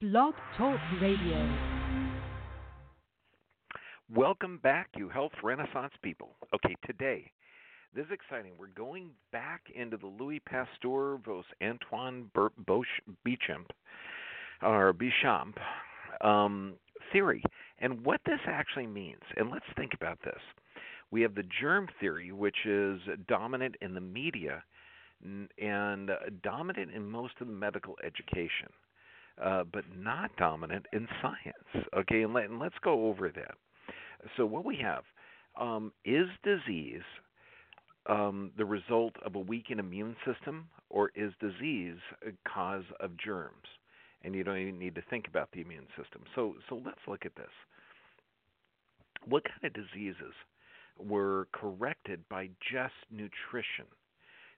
Blog Talk Radio. Welcome back, you health renaissance people. Okay, today, this is exciting. We're going back into the Louis Pasteur vs. Antoine Béchamp, or Béchamp um, theory and what this actually means. And let's think about this. We have the germ theory, which is dominant in the media and dominant in most of the medical education, uh, but not dominant in science. Okay, and, let, and let's go over that. So, what we have um, is disease um, the result of a weakened immune system, or is disease a cause of germs? And you don't even need to think about the immune system. So, so let's look at this. What kind of diseases were corrected by just nutrition?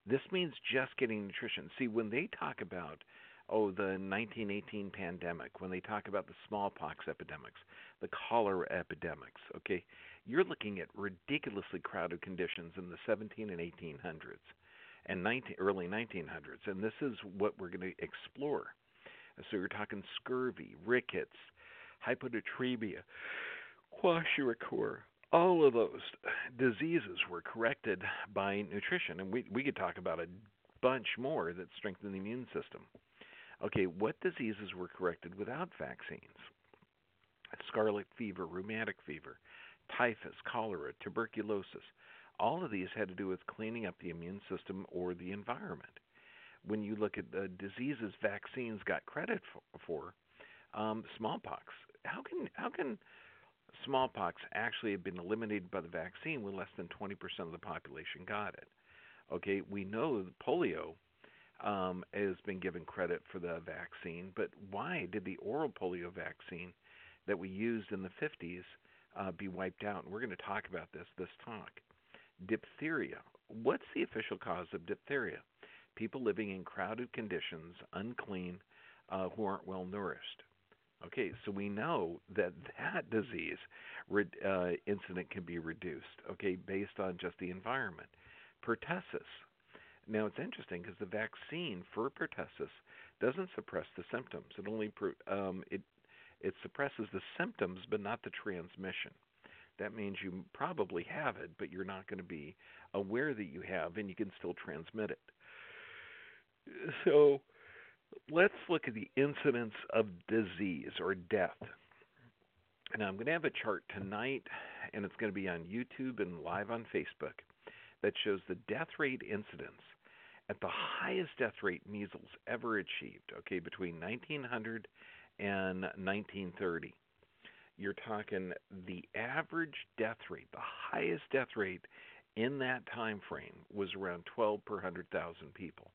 This means just getting nutrition. See, when they talk about oh the 1918 pandemic, when they talk about the smallpox epidemics, the cholera epidemics, okay, you're looking at ridiculously crowded conditions in the 17 and 1800s and 19, early 1900s, and this is what we're going to explore. So you're talking scurvy, rickets, hyponatremia, kwashiorkor, all of those diseases were corrected by nutrition, and we we could talk about a bunch more that strengthen the immune system. Okay, what diseases were corrected without vaccines? Scarlet fever, rheumatic fever, typhus, cholera, tuberculosis. All of these had to do with cleaning up the immune system or the environment. When you look at the diseases vaccines got credit for, um, smallpox, how can how can smallpox actually have been eliminated by the vaccine when less than 20% of the population got it. Okay, we know that polio um, has been given credit for the vaccine, but why did the oral polio vaccine that we used in the 50s uh, be wiped out? And we're going to talk about this this talk. Diphtheria. What's the official cause of diphtheria? People living in crowded conditions, unclean, uh, who aren't well nourished. Okay, so we know that that disease uh, incident can be reduced, okay, based on just the environment. Pertussis. Now it's interesting because the vaccine for pertussis doesn't suppress the symptoms. It only um, it it suppresses the symptoms, but not the transmission. That means you probably have it, but you're not going to be aware that you have, and you can still transmit it. So let's look at the incidence of disease or death. Now, I'm going to have a chart tonight, and it's going to be on YouTube and live on Facebook, that shows the death rate incidence at the highest death rate measles ever achieved, okay, between 1900 and 1930. You're talking the average death rate, the highest death rate in that time frame was around 12 per 100,000 people.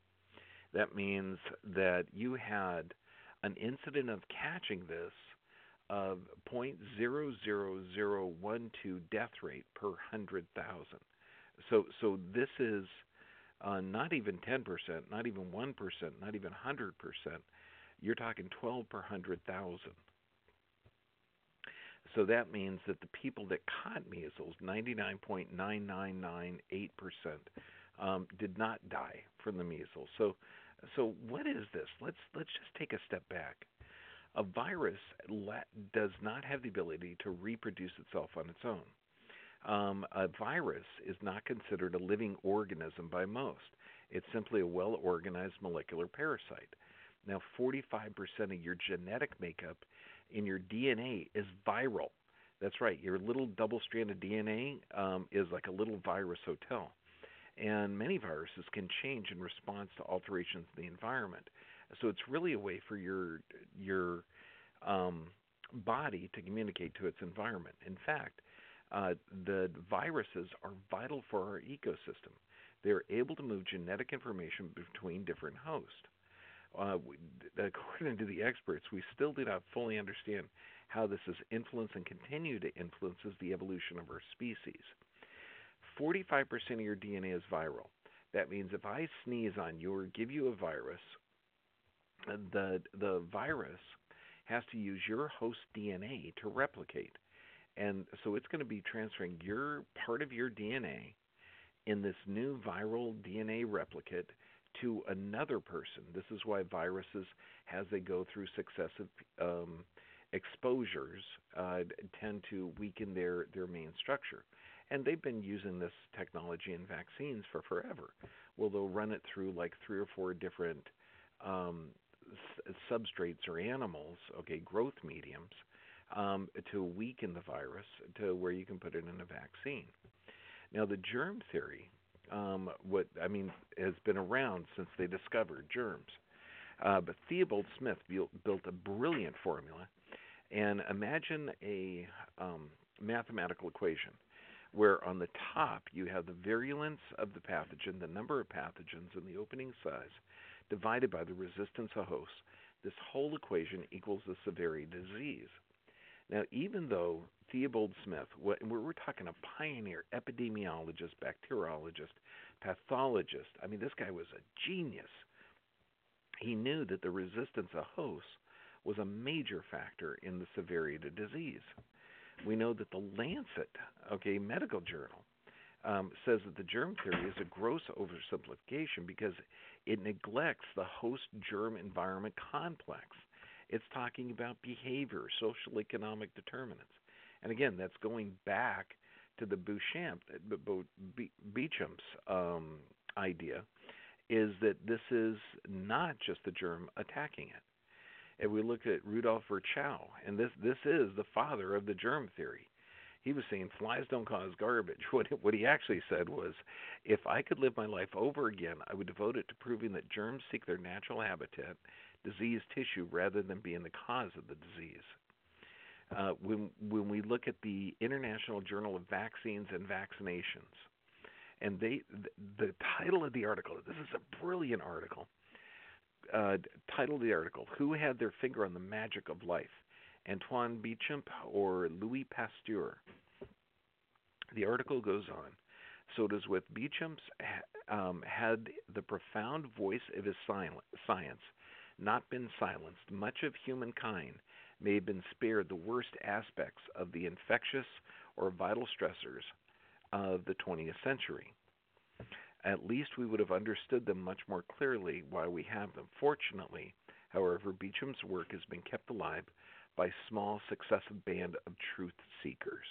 That means that you had an incident of catching this of 0.00012 death rate per 100,000. So so this is uh, not even 10%, not even 1%, not even 100%. You're talking 12 per 100,000. So that means that the people that caught measles, 99.9998%, um, did not die from the measles. So so what is this? Let's let's just take a step back. A virus does not have the ability to reproduce itself on its own. Um, a virus is not considered a living organism by most. It's simply a well organized molecular parasite. Now, 45% of your genetic makeup in your DNA is viral. That's right, your little double stranded DNA um, is like a little virus hotel and many viruses can change in response to alterations in the environment. So it's really a way for your your um, body to communicate to its environment. In fact, uh, the viruses are vital for our ecosystem. They're able to move genetic information between different hosts. Uh, according to the experts, we still do not fully understand how this has influenced and continue to influences the evolution of our species. 45% of your DNA is viral. That means if I sneeze on you or give you a virus, the the virus has to use your host DNA to replicate. And so it's going to be transferring your part of your DNA in this new viral DNA replicate to another person. This is why viruses, as they go through successive um, exposures, uh, tend to weaken their, their main structure. And they've been using this technology in vaccines for forever. Well, they'll run it through like three or four different um, s- substrates or animals, okay, growth mediums, um, to weaken the virus to where you can put it in a vaccine. Now, the germ theory, um, what I mean, has been around since they discovered germs. Uh, but Theobald Smith built, a brilliant formula, and imagine a um, mathematical equation where on the top you have the virulence of the pathogen, the number of pathogens, and the opening size, divided by the resistance of hosts. This whole equation equals the severity of disease. Now, even though Theobald Smith, we're talking a pioneer epidemiologist, bacteriologist, pathologist, I mean, this guy was a genius. He knew that the resistance of hosts was a major factor in the severity of disease. We know that the Lancet, okay, medical journal, um, says that the germ theory is a gross oversimplification because it neglects the host germ environment complex. It's talking about behavior, social economic determinants. And again, that's going back to the Beauchamp, Beecham's um, idea, is that this is not just the germ attacking it. And we look at Rudolf Virchow, and this this is the father of the germ theory. He was saying flies don't cause garbage. What what he actually said was, if I could live my life over again, I would devote it to proving that germs seek their natural habitat, diseased tissue, rather than being the cause of the disease. Uh, when when we look at the International Journal of Vaccines and Vaccinations, and they the, title of the article this is a brilliant article uh, title of the article Who Had Their Finger on the Magic of Life? Antoine Bechamp or Louis Pasteur? The article goes on. So does with Bechamp's um, had the profound voice of his science not been silenced, much of humankind may have been spared the worst aspects of the infectious or vital stressors of the 20th century. At least we would have understood them much more clearly why we have them. Fortunately, however, Beecham's work has been kept alive by small, successive band of truth seekers.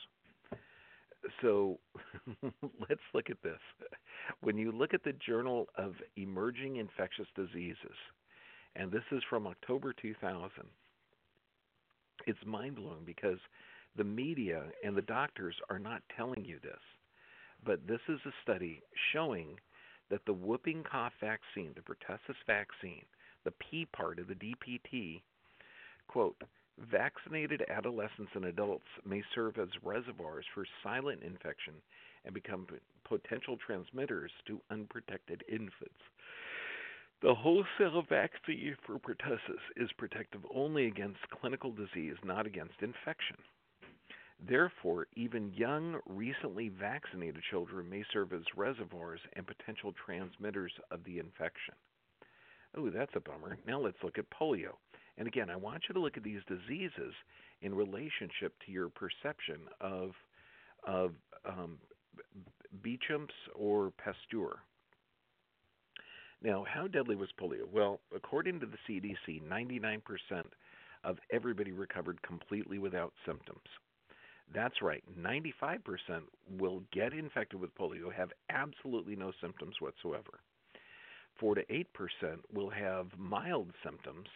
So let's look at this. When you look at the Journal of Emerging Infectious Diseases, and this is from October 2000, it's mind blowing because the media and the doctors are not telling you this. But this is a study showing that the whooping cough vaccine, the pertussis vaccine, the P part of the DPT, quote, vaccinated adolescents and adults may serve as reservoirs for silent infection and become potential transmitters to unprotected infants. The whole-cell vaccine for pertussis is protective only against clinical disease, not against infection. Therefore, even young, recently vaccinated children may serve as reservoirs and potential transmitters of the infection. Oh, that's a bummer. Now let's look at polio. And again, I want you to look at these diseases in relationship to your perception of of um, Beecham's or Pasteur. Now, how deadly was polio? Well, according to the CDC, 99% of everybody recovered completely without symptoms. That's right. 95% will get infected with polio, have absolutely no symptoms whatsoever. 4 to 8% will have mild symptoms,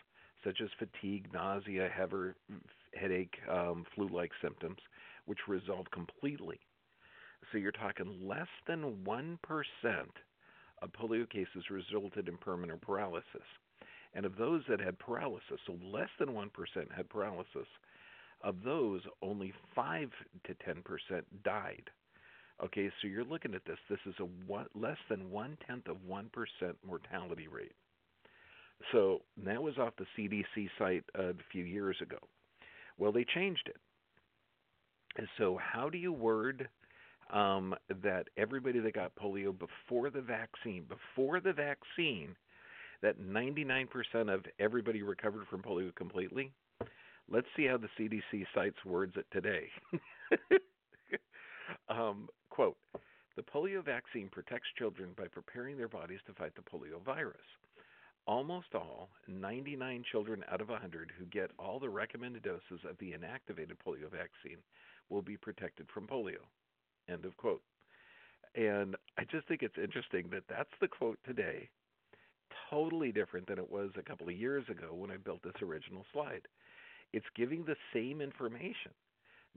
such as fatigue, nausea, headache, um, flu like symptoms, which resolve completely. So you're talking less than 1% of polio cases resulted in permanent paralysis. And of those that had paralysis, so less than 1% had paralysis, of those, only 5 to 10% died. Okay, so you're looking at this. This is a one, less than one tenth of 1% mortality rate. So that was off the CDC site a few years ago. Well, they changed it. And so, how do you word um, that everybody that got polio before the vaccine, before the vaccine, that 99% of everybody recovered from polio completely? Let's see how the CDC cites words it today. um, quote The polio vaccine protects children by preparing their bodies to fight the polio virus. Almost all, 99 children out of 100 who get all the recommended doses of the inactivated polio vaccine will be protected from polio. End of quote. And I just think it's interesting that that's the quote today, totally different than it was a couple of years ago when I built this original slide. It's giving the same information.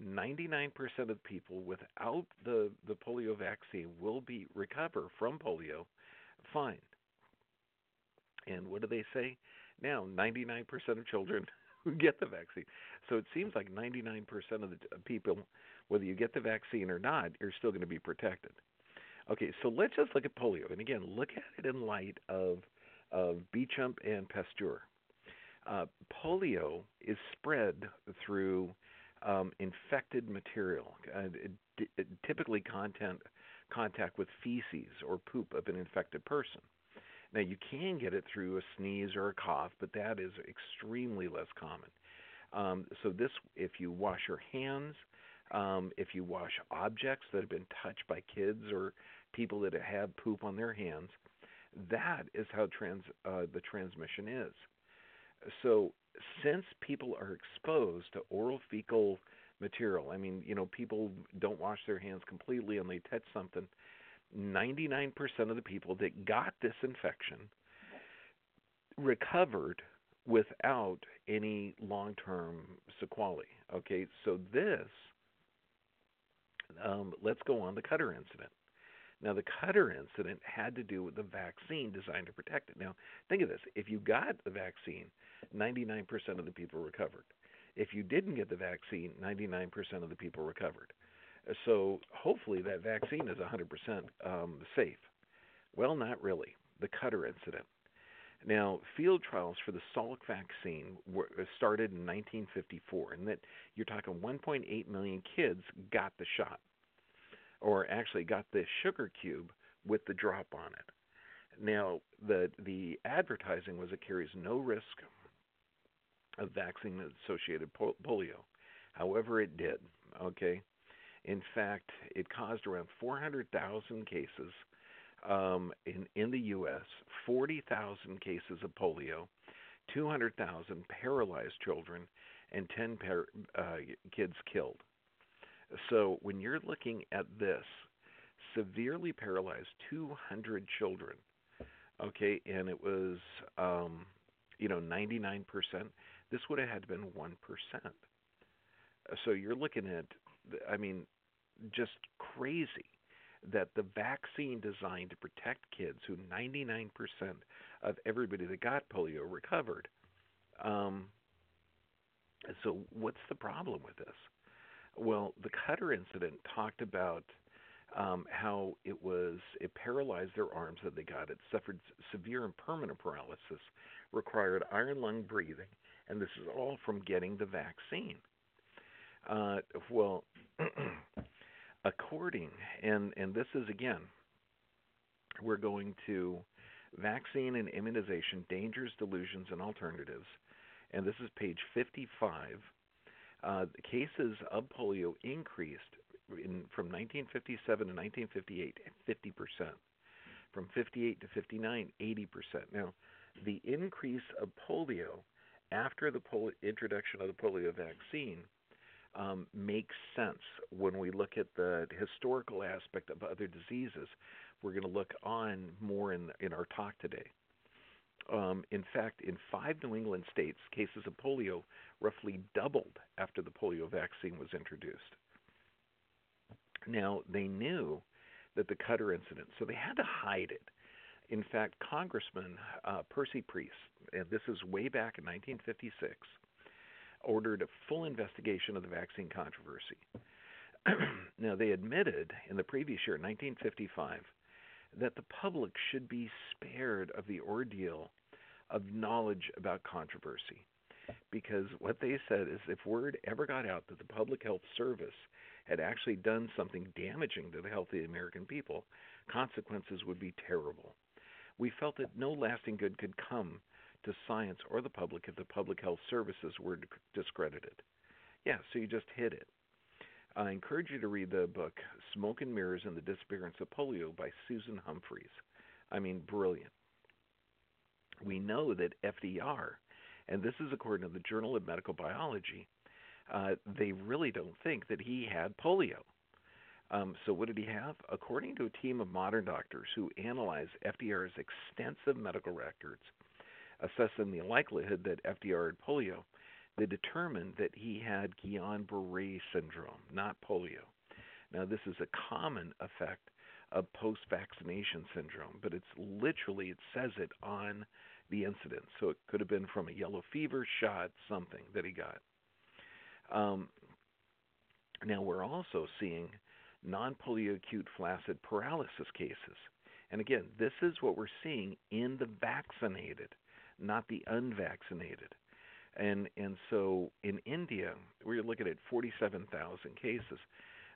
99% of people without the, the polio vaccine will be recover from polio fine. And what do they say? Now, 99% of children who get the vaccine. So it seems like 99% of the people, whether you get the vaccine or not, you're still going to be protected. Okay, so let's just look at polio. And again, look at it in light of, of Beauchamp and Pasteur. Uh, polio is spread through um, infected material, uh, d- typically content, contact with feces or poop of an infected person. Now, you can get it through a sneeze or a cough, but that is extremely less common. Um, so, this, if you wash your hands, um, if you wash objects that have been touched by kids or people that have poop on their hands, that is how trans, uh, the transmission is. So, since people are exposed to oral fecal material, I mean, you know, people don't wash their hands completely and they touch something, 99% of the people that got this infection recovered without any long term sequelae. Okay, so this, um, let's go on the Cutter incident. Now, the Cutter incident had to do with the vaccine designed to protect it. Now, think of this if you got the vaccine, 99% of the people recovered. If you didn't get the vaccine, 99% of the people recovered. So hopefully that vaccine is 100% um, safe. Well, not really. The Cutter incident. Now, field trials for the Salk vaccine were, uh, started in 1954, and that you're talking 1.8 million kids got the shot, or actually got the sugar cube with the drop on it. Now, the the advertising was it carries no risk of vaccine-associated polio. However, it did. Okay, in fact, it caused around 400,000 cases um, in in the U.S., 40,000 cases of polio, 200,000 paralyzed children, and 10 par- uh, kids killed. So when you're looking at this, severely paralyzed 200 children, okay, and it was um, you know 99%. This would have had been one percent. So you're looking at I mean, just crazy that the vaccine designed to protect kids, who 99% of everybody that got polio recovered. Um, so, what's the problem with this? Well, the Cutter incident talked about um, how it was it paralyzed their arms that they got. It suffered severe and permanent paralysis, required iron lung breathing, and this is all from getting the vaccine. Uh, well, according, and, and this is again, we're going to vaccine and immunization dangers, delusions, and alternatives. And this is page 55. Uh, cases of polio increased in, from 1957 to 1958 50%. From 58 to 59, 80%. Now, the increase of polio after the pol- introduction of the polio vaccine um, makes sense when we look at the historical aspect of other diseases. We're going to look on more in in our talk today. Um, in fact, in five New England states, cases of polio roughly doubled after the polio vaccine was introduced. Now, they knew that the Cutter incident, so they had to hide it. In fact, Congressman uh, Percy Priest, and this is way back in 1956, ordered a full investigation of the vaccine controversy. now, they admitted in the previous year, 1955, that the public should be spared of the ordeal of knowledge about controversy. Because what they said is if word ever got out that the Public Health Service had actually done something damaging to the health of the American people, consequences would be terrible. We felt that no lasting good could come to science or the public if the public health services were discredited. Yeah, so you just hit it. I encourage you to read the book Smoke and Mirrors and the Disappearance of Polio by Susan Humphries. I mean, brilliant. We know that FDR, and this is according to the Journal of Medical Biology, uh, they really don't think that he had polio. Um, so, what did he have? According to a team of modern doctors who analyzed FDR's extensive medical records, assessing the likelihood that FDR had polio, they determined that he had Guillain Barre syndrome, not polio. Now, this is a common effect of post vaccination syndrome, but it's literally, it says it on the incident. So it could have been from a yellow fever shot, something that he got. Um, now, we're also seeing non polio acute flaccid paralysis cases. And again, this is what we're seeing in the vaccinated, not the unvaccinated. And and so in India, we're looking at 47,000 cases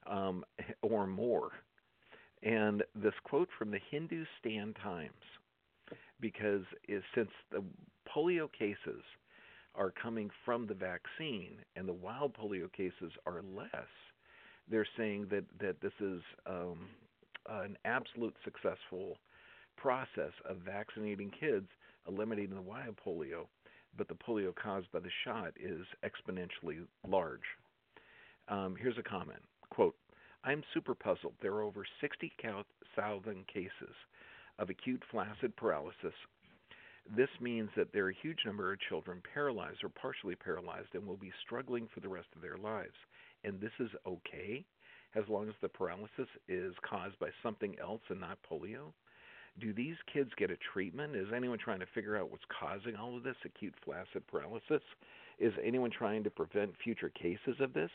um, or more. And this quote from the Hindustan Times, because is, since the polio cases are coming from the vaccine and the wild polio cases are less, they're saying that that this is um, an absolute successful process of vaccinating kids, eliminating the wild polio, but the polio caused by the shot is exponentially large. Um, here's a comment quote I'm super puzzled. There are over 60,000 cases of acute flaccid paralysis. This means that there are a huge number of children paralyzed or partially paralyzed and will be struggling for the rest of their lives. And this is okay as long as the paralysis is caused by something else and not polio? Do these kids get a treatment? Is anyone trying to figure out what's causing all of this acute flaccid paralysis? Is anyone trying to prevent future cases of this?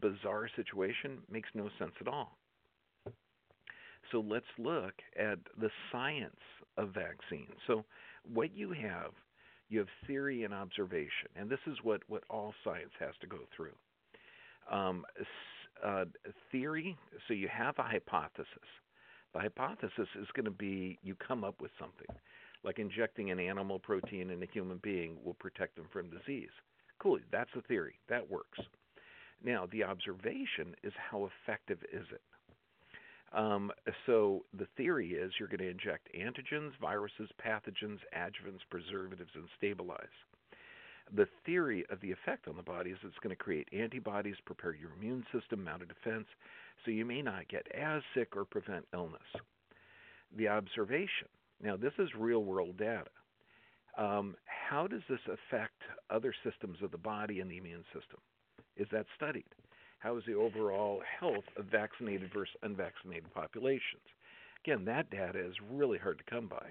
Bizarre situation makes no sense at all. So let's look at the science of vaccines. So what you have, you have theory and observation, and this is what, what all science has to go through. Um, uh, theory, so you have a hypothesis. The hypothesis is going to be you come up with something, like injecting an animal protein in a human being will protect them from disease. Cool, that's the theory. That works. Now, the observation is how effective is it? Um, so the theory is you're going to inject antigens, viruses, pathogens, adjuvants, preservatives, and stabilize. The theory of the effect on the body is it's going to create antibodies, prepare your immune system, mount a defense, so you may not get as sick or prevent illness. The observation. Now, this is real world data. Um, how does this affect other systems of the body and the immune system? Is that studied? How is the overall health of vaccinated versus unvaccinated populations? Again, that data is really hard to come by.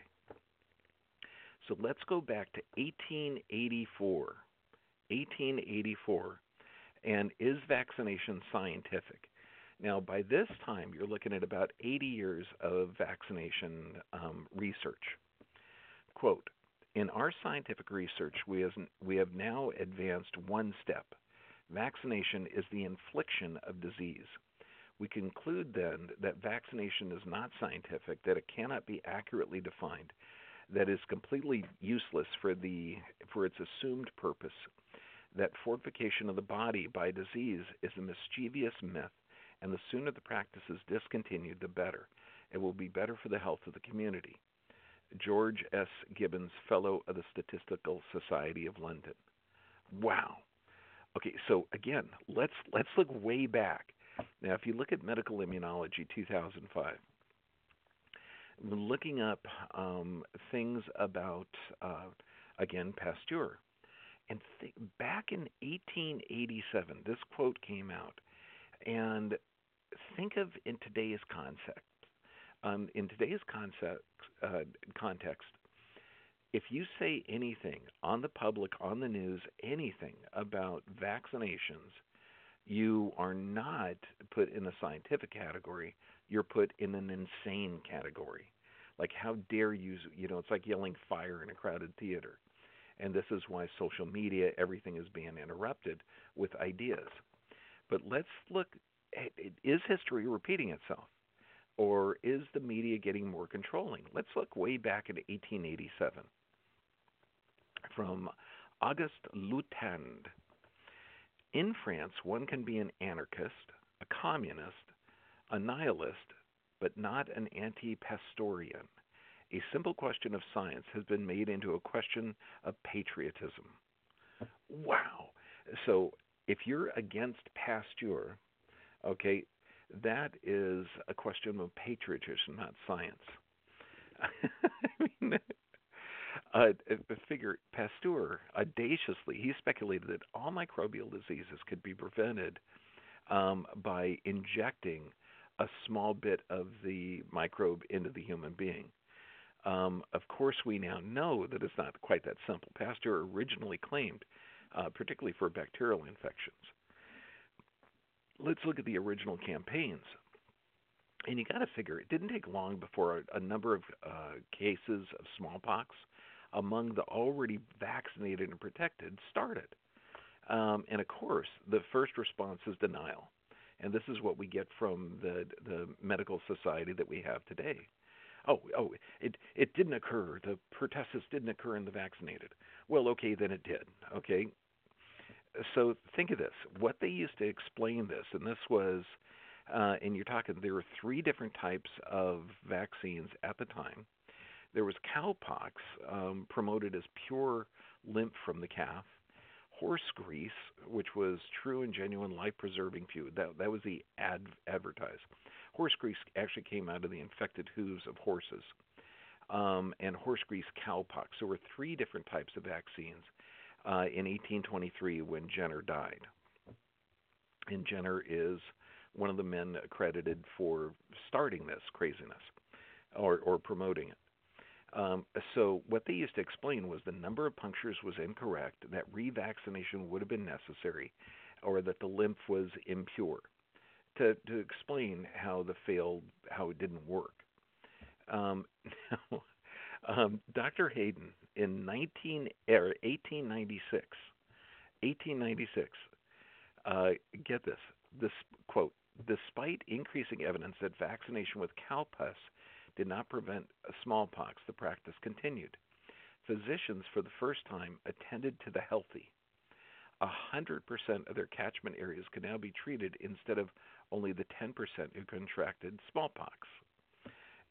So let's go back to 1884. 1884. And is vaccination scientific? Now, by this time, you're looking at about 80 years of vaccination um, research. Quote In our scientific research, we, we have now advanced one step Vaccination is the infliction of disease. We conclude then that vaccination is not scientific, that it cannot be accurately defined, that is completely useless for the for its assumed purpose, that fortification of the body by disease is a mischievous myth, and the sooner the practice is discontinued, the better. It will be better for the health of the community. George S. Gibbons, Fellow of the Statistical Society of London. Wow. Okay, so again, let's let's look way back. Now, if you look at Medical Immunology 2005, looking up um, things about uh, again Pasteur, and th- back in 1887, this quote came out, and think of in today's concept. Um, in today's concept, uh, context, if you say anything on the public, on the news, anything about vaccinations, you are not put in a scientific category. You're put in an insane category. Like, how dare you? You know, it's like yelling fire in a crowded theater. And this is why social media, everything is being interrupted with ideas. But let's look Eh, is history repeating itself? Or is the media getting more controlling? Let's look way back at 1887 from Auguste Lutaud. In France, one can be an anarchist, a communist, a nihilist, but not an anti Pasteurian. A simple question of science has been made into a question of patriotism. Wow. So if you're against Pasteur, okay, that is a question of patriotism, not science. I mean, uh, figure Pasteur audaciously he speculated that all microbial diseases could be prevented um, by injecting a small bit of the microbe into the human being. Um, of course, we now know that it's not quite that simple. Pasteur originally claimed, uh, particularly for bacterial infections. Let's look at the original campaigns. And you got to figure it didn't take long before a, a number of uh, cases of smallpox among the already vaccinated and protected started. Um, and of course, the first response is denial. And this is what we get from the the medical society that we have today. Oh, oh, it it didn't occur. The pertussis didn't occur in the vaccinated. Well, okay, then it did. Okay. So think of this. What they used to explain this, and this was, uh, and you're talking, there were three different types of vaccines at the time. There was cowpox, um, promoted as pure lymph from the calf horse grease, which was true and genuine life-preserving food. That that was the ad advertise. Horse grease actually came out of the infected hooves of horses, um, and horse grease cowpox. There were three different types of vaccines uh, in 1823 when Jenner died. And Jenner is one of the men accredited for starting this craziness or, or promoting it. Um, so what they used to explain was the number of punctures was incorrect, that revaccination would have been necessary, or that the lymph was impure. To to explain how the failed how it didn't work. Um, now, um, Dr. Hayden in 19 er, 1896, 1896. Uh, get this. This quote: Despite increasing evidence that vaccination with cowpox did not prevent smallpox, the practice continued. Physicians, for the first time, attended to the healthy. 100% of their catchment areas could now be treated instead of only the 10% who contracted smallpox.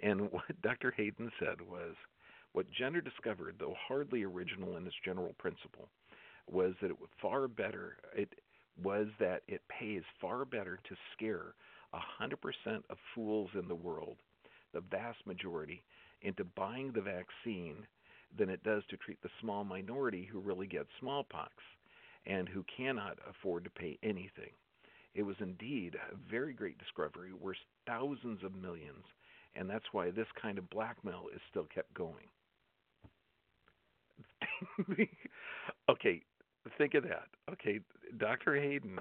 And what Dr. Hayden said was what Jenner discovered, though hardly original in its general principle, was that it was far better. It was that it pays far better to scare 100% of fools in the world the vast majority into buying the vaccine than it does to treat the small minority who really get smallpox and who cannot afford to pay anything. It was indeed a very great discovery worth thousands of millions, and that's why this kind of blackmail is still kept going. okay, think of that. Okay, Dr. Hayden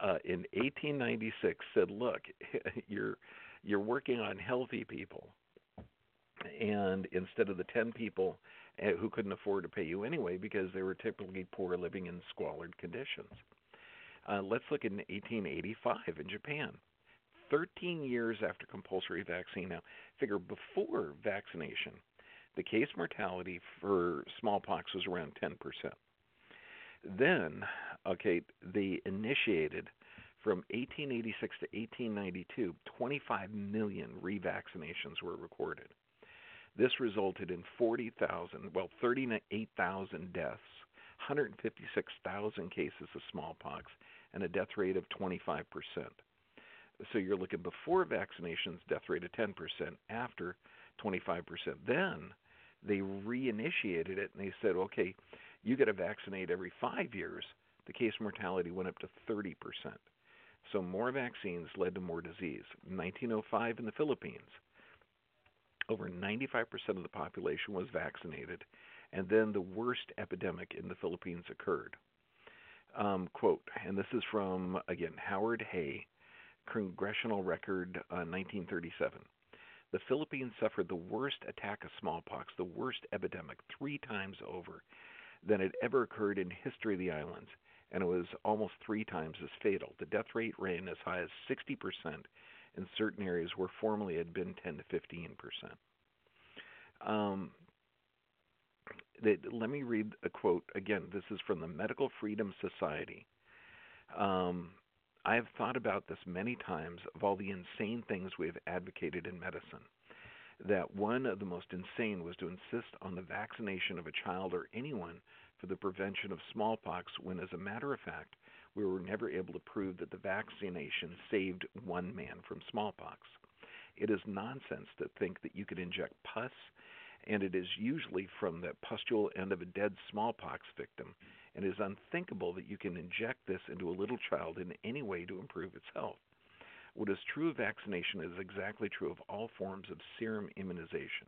uh, in 1896 said, "Look, you're you're working on healthy people and instead of the 10 people eh, who couldn't afford to pay you anyway because they were typically poor living in squalid conditions. Uh, let's look at 1885 in Japan. 13 years after compulsory vaccine. Now, figure before vaccination, the case mortality for smallpox was around 10%. Then, okay, they initiated from 1886 to 1892, 25 million revaccinations were recorded. This resulted in 40,000, well, 38,000 deaths, 156,000 cases of smallpox, and a death rate of 25%. So you're looking before vaccinations, death rate of 10%, after 25%. Then they reinitiated it and they said, okay, you got to vaccinate every five years. The case mortality went up to 30%. So more vaccines led to more disease. 1905 in the Philippines, over 95% of the population was vaccinated, and then the worst epidemic in the Philippines occurred. Um, quote, and this is from, again, Howard Hay, Congressional Record, uh, 1937. The Philippines suffered the worst attack of smallpox, the worst epidemic, three times over than had ever occurred in history of the islands and it was almost three times as fatal. The death rate ran as high as 60% in certain areas where formerly it had been 10 to 15 percent. Um, let me read a quote again. This is from the Medical Freedom Society. Um, I've thought about this many times of all the insane things we have advocated in medicine. That one of the most insane was to insist on the vaccination of a child or anyone for the prevention of smallpox, when, as a matter of fact, we were never able to prove that the vaccination saved one man from smallpox. It is nonsense to think that you could inject pus, and it is usually from the pustule end of a dead smallpox victim, and it is unthinkable that you can inject this into a little child in any way to improve its health. What is true of vaccination is exactly true of all forms of serum immunization,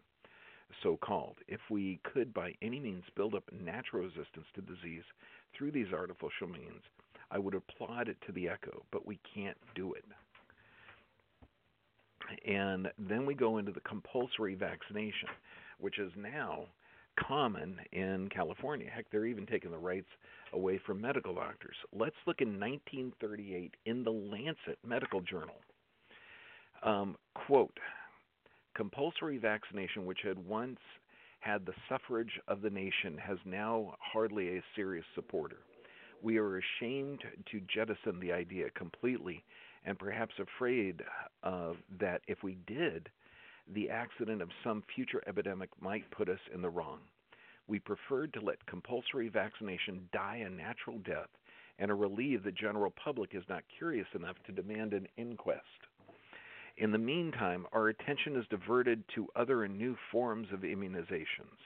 so called. If we could by any means build up natural resistance to disease through these artificial means, I would applaud it to the echo, but we can't do it. And then we go into the compulsory vaccination, which is now common in California. Heck, they're even taking the rights away from medical doctors. Let's look in 1938 in the Lancet Medical Journal. Um, quote Compulsory vaccination, which had once had the suffrage of the nation, has now hardly a serious supporter. We are ashamed to jettison the idea completely and perhaps afraid uh, that if we did, the accident of some future epidemic might put us in the wrong. We preferred to let compulsory vaccination die a natural death and are relieved the general public is not curious enough to demand an inquest. In the meantime, our attention is diverted to other and new forms of immunizations.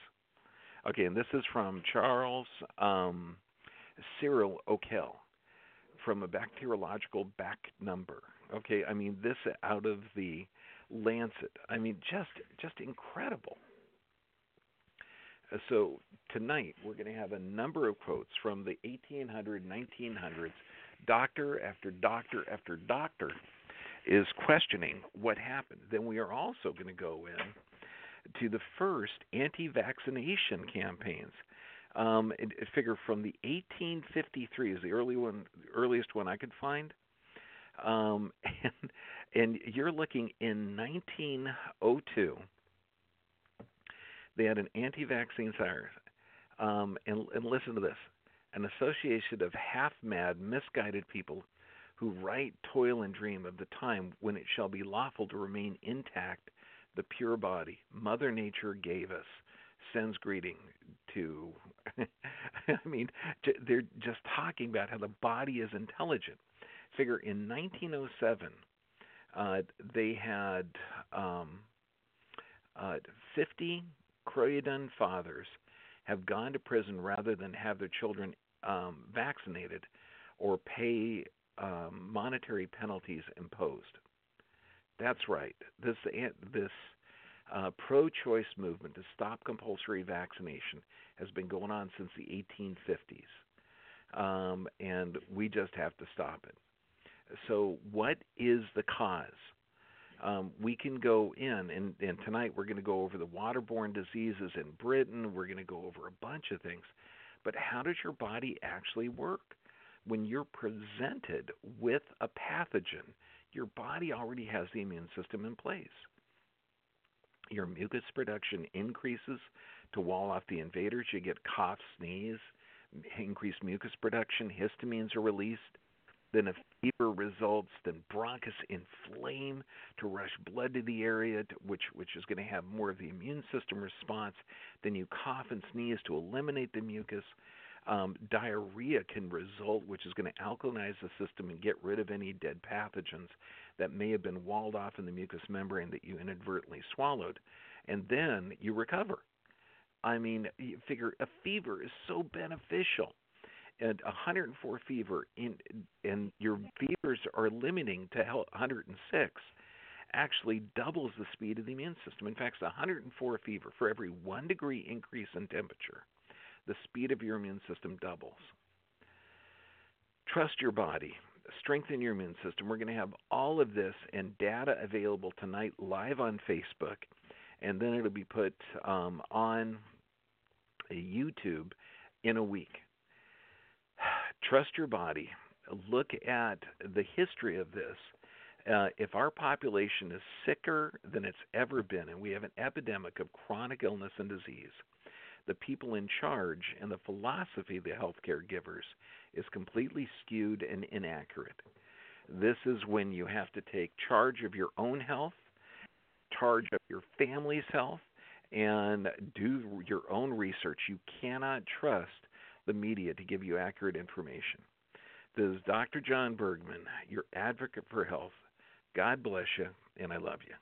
Okay, and this is from Charles um, Cyril Okell from a bacteriological back number. Okay, I mean this out of the Lancet. I mean just just incredible. Uh, so tonight we're going to have a number of quotes from the 1800s, 1900s. Doctor after doctor after doctor is questioning what happened. Then we are also going to go in to the first anti-vaccination campaigns um, figure from the 1853 is the early one, the earliest one I could find. Um, and, and you're looking in 1902. They had an anti-vaccine siren, um, and, and listen to this: an association of half-mad, misguided people who write, toil, and dream of the time when it shall be lawful to remain intact the pure body Mother Nature gave us sends greeting to I mean, they're just talking about how the body is intelligent. Figure in 1907, uh, they had um, uh, 50 Croydon fathers have gone to prison rather than have their children um, vaccinated or pay um, monetary penalties imposed. That's right. This this uh, pro choice movement to stop compulsory vaccination has been going on since the 1850s. Um, and we just have to stop it. So, what is the cause? Um, we can go in, and, and tonight we're going to go over the waterborne diseases in Britain. We're going to go over a bunch of things. But how does your body actually work? When you're presented with a pathogen, your body already has the immune system in place your mucus production increases to wall off the invaders. You get cough, sneeze, increased mucus production, histamines are released. Then a fever results, then bronchus inflame to rush blood to the area, to, which which is going to have more of the immune system response. Then you cough and sneeze to eliminate the mucus. Um, diarrhea can result, which is going to alkalinize the system and get rid of any dead pathogens that may have been walled off in the mucous membrane that you inadvertently swallowed, and then you recover. I mean, you figure a fever is so beneficial. And 104 fever in and your fevers are limiting to 106 actually doubles the speed of the immune system. In fact, it's 104 fever for every 1 degree increase in temperature, the speed of your immune system doubles. Trust your body strengthen your immune system. We're going to have all of this and data available tonight live on Facebook, and then it'll be put um, on YouTube in a week. Trust your body. Look at the history of this. Uh, if our population is sicker than it's ever been, and we have an epidemic of chronic illness and disease, the people in charge and the philosophy of the healthcare givers is completely skewed and inaccurate. This is when you have to take charge of your own health, charge of your family's health, and do your own research. You cannot trust the media to give you accurate information. This is Dr. John Bergman, your advocate for health. God bless you, and I love you.